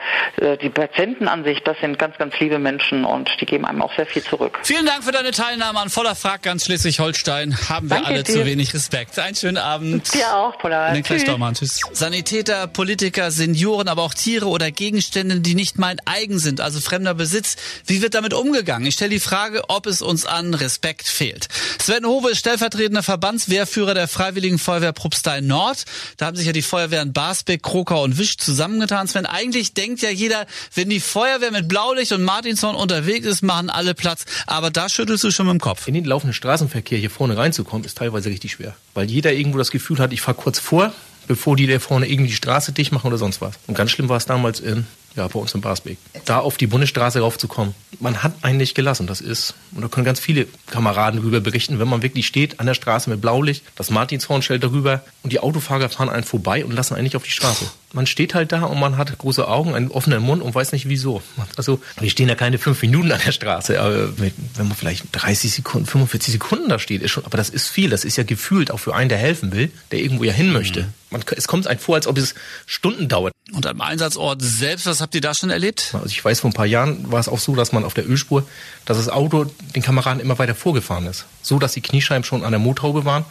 die Patienten an sich, das sind ganz, ganz liebe Menschen und die geben einem auch sehr viel zurück. Vielen Dank für deine Teilnahme an voller Frag ganz Schleswig-Holstein. Haben wir Danke alle dir. zu wenig Respekt. Einen schönen Abend. Dir auch, gleich Tschüss. Tschüss. Sanitäter, Politiker, Senioren, aber auch Tiere oder Gegenstände, die nicht mein eigen sind, also fremder Besitz. Wie wird damit umgegangen? Ich stelle die Frage, ob es uns an Respekt fehlt. Sven Hove ist stellvertretender Verbandswehrführer der Freiwilligen Feuerwehr Probstein Nord. Da haben sich ja die Feuerwehren Basbeck, Krokau und Wisch zusammengetan. Sven, eigentlich denkt ja jeder, wenn die Feuerwehr mit Blaulicht und Martinshorn unterwegs ist, machen alle Platz. Aber da schüttelst du schon mit dem Kopf. In den laufenden Straßenverkehr hier vorne reinzukommen, ist teilweise richtig schwer. Weil jeder irgendwo das Gefühl hat, ich fahre kurz vor, bevor die da vorne irgendwie die Straße dicht machen oder sonst was. Und ganz schlimm war es damals in, ja, bei uns in Barsbeek. Da auf die Bundesstraße raufzukommen. Man hat einen nicht gelassen. Das ist, und da können ganz viele Kameraden darüber berichten, wenn man wirklich steht an der Straße mit Blaulicht, das Martinshorn stellt darüber und die Autofahrer fahren einen vorbei und lassen einen nicht auf die Straße. Man steht halt da und man hat große Augen, einen offenen Mund und weiß nicht wieso. Also, wir stehen ja keine fünf Minuten an der Straße, aber wenn man vielleicht 30 Sekunden, 45 Sekunden da steht, ist schon, aber das ist viel. Das ist ja gefühlt auch für einen, der helfen will, der irgendwo ja hin möchte. Man, es kommt einem vor, als ob es Stunden dauert. Und am Einsatzort selbst, was habt ihr da schon erlebt? Also ich weiß, vor ein paar Jahren war es auch so, dass man auf der Ölspur, dass das Auto den Kameraden immer weiter vorgefahren ist. So, dass die Kniescheiben schon an der Motorhaube waren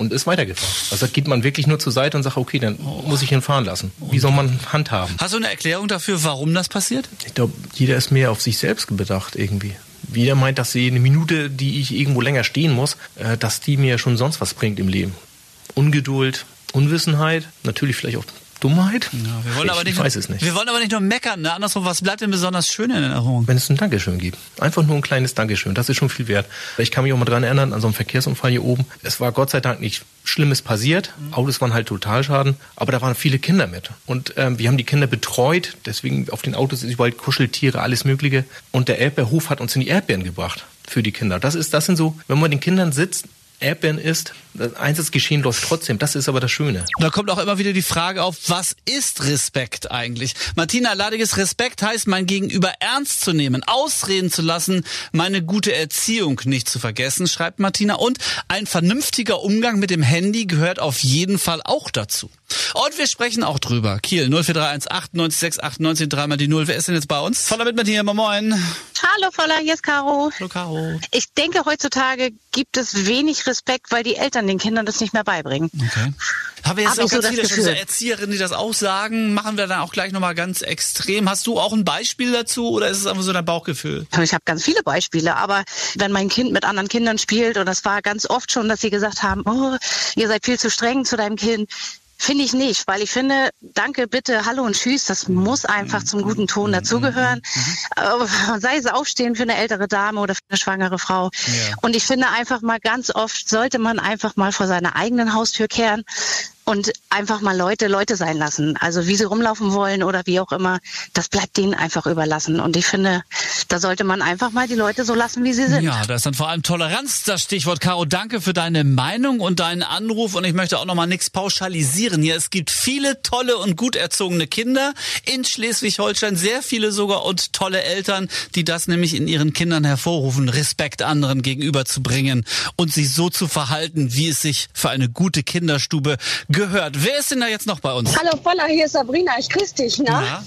und ist weitergefahren. Also da geht man wirklich nur zur Seite und sagt, okay, dann muss ich ihn fahren lassen. Wie soll man handhaben? Hast du eine Erklärung dafür, warum das passiert? Ich glaube, jeder ist mehr auf sich selbst bedacht irgendwie. Jeder meint, dass sie eine Minute, die ich irgendwo länger stehen muss, äh, dass die mir schon sonst was bringt im Leben. Ungeduld, Unwissenheit, natürlich vielleicht auch Dummheit. Ja, wir wollen ich aber nicht, weiß es nicht. Wir wollen aber nicht nur meckern. Ne? Andersrum, was bleibt denn besonders schön in Erinnerung? Wenn es ein Dankeschön gibt. Einfach nur ein kleines Dankeschön. Das ist schon viel wert. Ich kann mich auch mal dran erinnern, an so einem Verkehrsunfall hier oben. Es war Gott sei Dank nicht Schlimmes passiert. Autos waren halt Totalschaden. Aber da waren viele Kinder mit. Und ähm, wir haben die Kinder betreut. Deswegen auf den Autos ist überall Kuscheltiere, alles Mögliche. Und der Erdbeerhof hat uns in die Erdbeeren gebracht. Für die Kinder. Das ist, das sind so, wenn man den Kindern sitzt, Erdbeeren isst, das Einsatzgeschehen läuft trotzdem. Das ist aber das Schöne. Da kommt auch immer wieder die Frage auf, was ist Respekt eigentlich? Martina Ladiges, Respekt heißt, mein Gegenüber ernst zu nehmen, ausreden zu lassen, meine gute Erziehung nicht zu vergessen, schreibt Martina. Und ein vernünftiger Umgang mit dem Handy gehört auf jeden Fall auch dazu. Und wir sprechen auch drüber. Kiel 0431 98 98 dreimal die Null. Wer ist denn jetzt bei uns? Voller mit Martina, moin. Hallo Voller, hier ist Caro. Hallo Caro. Ich denke, heutzutage gibt es wenig Respekt, weil die Eltern den Kindern das nicht mehr beibringen. Okay. Haben wir jetzt Hab auch so ganz das viele Gefühl. so Erzieherinnen, die das auch sagen. Machen wir dann auch gleich nochmal ganz extrem. Hast du auch ein Beispiel dazu oder ist es einfach so dein Bauchgefühl? Ich habe ganz viele Beispiele, aber wenn mein Kind mit anderen Kindern spielt, und das war ganz oft schon, dass sie gesagt haben, oh, ihr seid viel zu streng zu deinem Kind. Finde ich nicht, weil ich finde, danke, bitte, hallo und tschüss, das muss einfach zum guten Ton dazugehören. Aber Sei es aufstehen für eine ältere Dame oder für eine schwangere Frau. Und ich finde einfach mal ganz oft sollte man einfach mal vor seiner eigenen Haustür kehren und einfach mal Leute Leute sein lassen. Also wie sie rumlaufen wollen oder wie auch immer, das bleibt denen einfach überlassen. Und ich finde, da sollte man einfach mal die Leute so lassen, wie sie sind. Ja, da ist dann vor allem Toleranz das Stichwort. Caro, danke für deine Meinung und deinen Anruf. Und ich möchte auch nochmal nichts pauschalisieren hier. Es gibt viele tolle und gut erzogene Kinder in Schleswig-Holstein, sehr viele sogar und tolle Eltern, die das nämlich in ihren Kindern hervorrufen, Respekt anderen gegenüberzubringen und sich so zu verhalten, wie es sich für eine gute Kinderstube gehört. Wer ist denn da jetzt noch bei uns? Hallo Voller, hier ist Sabrina, ich grüße dich, ne? Ja.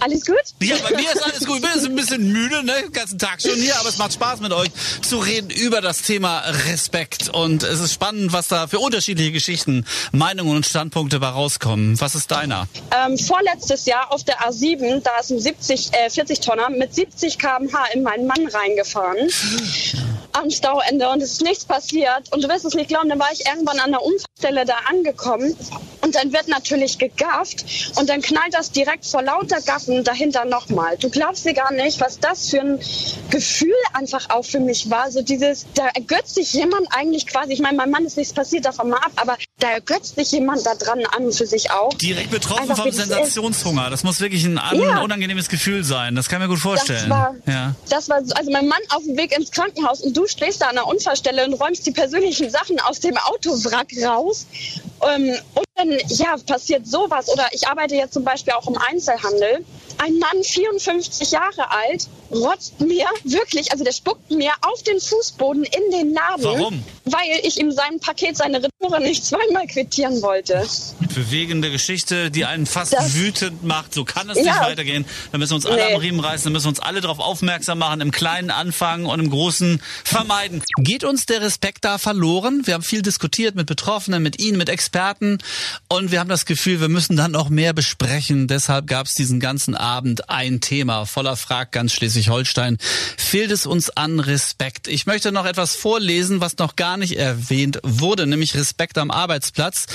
Alles gut? Ja, bei mir ist alles gut. Ich bin jetzt ein bisschen müde, ne? Den ganzen Tag schon hier, aber es macht Spaß mit euch zu reden über das Thema Respekt. Und es ist spannend, was da für unterschiedliche Geschichten, Meinungen und Standpunkte bei rauskommen. Was ist deiner? Ähm, vorletztes Jahr auf der A7, da ist ein 70, äh, 40 Tonner mit 70 km/h in meinen Mann reingefahren. Am Stauende und es ist nichts passiert. Und du wirst es nicht glauben, dann war ich irgendwann an der Unfallstelle da angekommen und dann wird natürlich gegafft und dann knallt das direkt vor lauter Gaffen dahinter nochmal. Du glaubst dir gar nicht, was das für ein Gefühl einfach auch für mich war. So dieses, da ergötzt sich jemand eigentlich quasi, ich meine, mein Mann ist nichts passiert, davon mal ab, aber da ergötzt sich jemand da dran an und für sich auch. Direkt betroffen Einfach vom. Sensationshunger. Das muss wirklich ein Ja. unangenehmes Gefühl sein. Das kann ich mir gut vorstellen. Das war, ja. das war so, also mein Mann auf dem Weg ins Krankenhaus und du stehst da an der Unfallstelle und räumst die persönlichen Sachen aus dem Autowrack raus. Ähm, und ja, passiert sowas. Oder ich arbeite jetzt zum Beispiel auch im Einzelhandel. Ein Mann, 54 Jahre alt, rotzt mir wirklich, also der spuckt mir auf den Fußboden in den Laden. Warum? Weil ich ihm sein Paket, seine Retoure nicht zweimal quittieren wollte. Bewegende Geschichte, die einen fast Das- wütend macht. So kann es Ja. nicht weitergehen. Da müssen wir uns alle Nee. am Riemen reißen, da müssen wir uns alle darauf aufmerksam machen, im Kleinen anfangen und im Großen vermeiden. Geht uns der Respekt da verloren? Wir haben viel diskutiert mit Betroffenen, mit Ihnen, mit Experten und wir haben das Gefühl, wir müssen dann noch mehr besprechen. Deshalb gab es diesen ganzen Abend ein Thema voller Frag ganz Schleswig-Holstein. Fehlt es uns an Respekt? Ich möchte noch etwas vorlesen, was noch gar nicht erwähnt wurde, nämlich Respekt am Arbeitsplatz.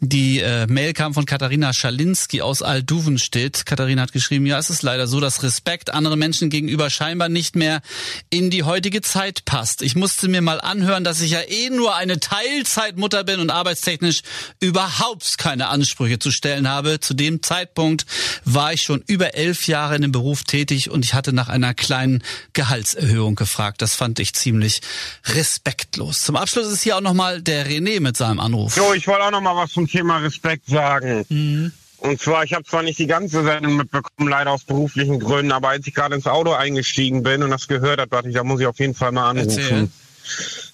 Die äh, Mail kam von Katharina Schalinski aus Alduvenstedt. Katharina hat geschrieben, ja, es ist leider so, dass Respekt anderen Menschen gegenüber scheinbar nicht mehr in die heutige Zeit passt. Ich musste mir mal anhören, dass ich ja eh nur eine Teilzeitmutter bin und arbeitstechnisch überhaupt keine Ansprüche zu stellen habe. Zu dem Zeitpunkt war ich schon über elf Jahre in dem Beruf tätig und ich hatte nach einer kleinen Gehaltserhöhung gefragt. Das fand ich ziemlich respektlos. Zum Abschluss ist hier auch nochmal der René mit seinem Anruf. Jo, ich wollte auch noch mal was zum Thema Respekt sagen. Mhm. Und zwar, ich habe zwar nicht die ganze Sendung mitbekommen, leider aus beruflichen Gründen, aber als ich gerade ins Auto eingestiegen bin und das gehört habe, dachte ich, da muss ich auf jeden Fall mal anrufen. Erzähl.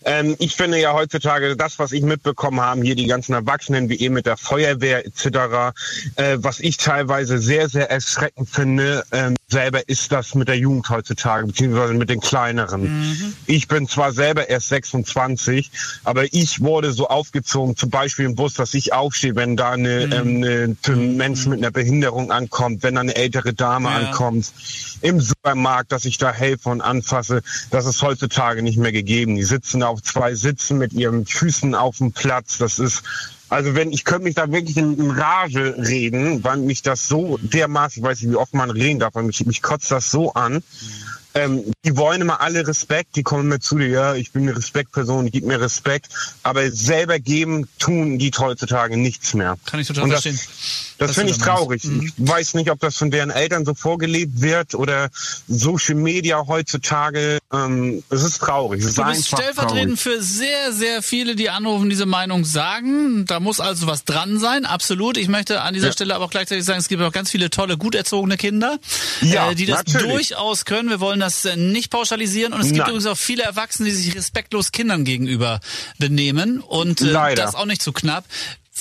Ähm, ich finde ja heutzutage das, was ich mitbekommen habe, hier die ganzen Erwachsenen, wie eben mit der Feuerwehr etc., äh, was ich teilweise sehr, sehr erschreckend finde, ähm, selber ist das mit der Jugend heutzutage, beziehungsweise mit den Kleineren. Ich bin zwar selber erst 26, aber ich wurde so aufgezogen, zum Beispiel im Bus, dass ich aufstehe, wenn da eine, ähm, eine, ein Mensch mit einer Behinderung ankommt, wenn da eine ältere Dame Ja. ankommt, im Supermarkt, dass ich da helfe und anfasse. Das ist heutzutage nicht mehr gegeben. Die sitzen auf zwei Sitzen mit ihren Füßen auf dem Platz. Das ist also wenn ich könnte mich da wirklich in, in Rage reden, weil mich das so dermaßen, ich weiß nicht, wie oft man reden darf, aber mich, mich kotzt das so an. Ähm, die wollen immer alle Respekt, die kommen mir zu dir, ja, ich bin eine Respektperson, gib mir Respekt, aber selber geben, tun die heutzutage nichts mehr. Kann ich total Und verstehen. Das Was finde ich traurig. Ich weiß nicht, ob das von deren Eltern so vorgelebt wird oder Social Media heutzutage. Ähm, es ist traurig. Es ist Du bist einfach stellvertretend traurig. für sehr, sehr viele, die anrufen, diese Meinung sagen. Da muss also was dran sein, absolut. Ich möchte an dieser Ja. Stelle aber auch gleichzeitig sagen, es gibt auch ganz viele tolle, gut erzogene Kinder, Ja, äh, die das natürlich. durchaus können. Wir wollen das äh, nicht pauschalisieren. Und es gibt Nein. übrigens auch viele Erwachsene, die sich respektlos Kindern gegenüber benehmen. Und äh, das auch nicht zu knapp.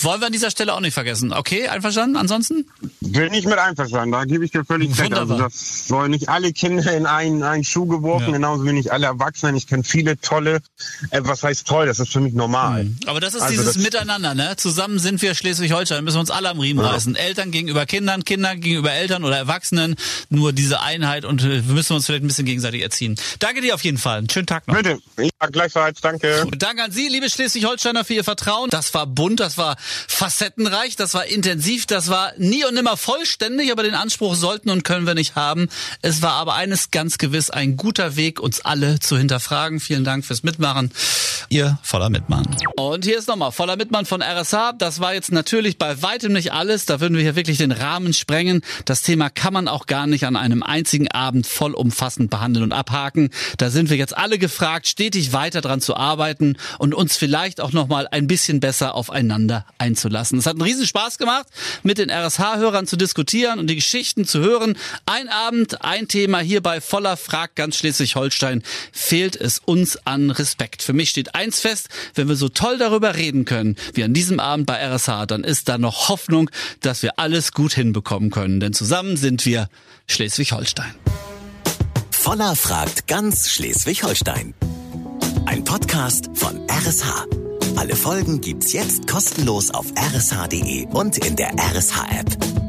Wollen wir an dieser Stelle auch nicht vergessen. Okay, einverstanden? Ansonsten? Bin ich mit einverstanden, da gebe ich dir völlig recht. Also das sollen nicht alle Kinder in einen, einen Schuh geworfen, genauso wie nicht alle Erwachsenen. Ich kenne viele tolle, äh, was heißt toll, das ist für mich normal. Aber das ist Also dieses das- Miteinander, ne? Zusammen sind wir Schleswig-Holstein, müssen wir uns alle am Riemen Ja. reißen. Eltern gegenüber Kindern, Kinder gegenüber Eltern oder Erwachsenen. Nur diese Einheit und äh, wir müssen uns vielleicht ein bisschen gegenseitig erziehen. Danke dir auf jeden Fall. Einen schönen Tag noch. Bitte. Ja, gleichfalls, danke. Und danke an Sie, liebe Schleswig-Holsteiner, für Ihr Vertrauen. Das war bunt, das war facettenreich, das war intensiv, das war nie und nimmer vollständig, aber den Anspruch sollten und können wir nicht haben. Es war aber eines ganz gewiss ein guter Weg, uns alle zu hinterfragen. Vielen Dank fürs Mitmachen. Ihr voller Mitmann. Und hier ist nochmal voller Mitmann von RSH. Das war jetzt natürlich bei weitem nicht alles. Da würden wir hier wirklich den Rahmen sprengen. Das Thema kann man auch gar nicht an einem einzigen Abend vollumfassend behandeln und abhaken. Da sind wir jetzt alle gefragt, stetig weiter dran zu arbeiten und uns vielleicht auch nochmal ein bisschen besser aufeinander einzulassen. Es hat einen riesen Spaß gemacht, mit den RSH-Hörern zu diskutieren und die Geschichten zu hören. Ein Abend, ein Thema hier bei Voller Frag ganz Schleswig-Holstein. Fehlt es uns an Respekt. Für mich steht eins fest, wenn wir so toll darüber reden können, wie an diesem Abend bei RSH, dann ist da noch Hoffnung, dass wir alles gut hinbekommen können. Denn zusammen sind wir Schleswig-Holstein. Voller fragt ganz Schleswig-Holstein. Ein Podcast von RSH. Alle Folgen gibt's jetzt kostenlos auf rsh.de und in der RSH-App.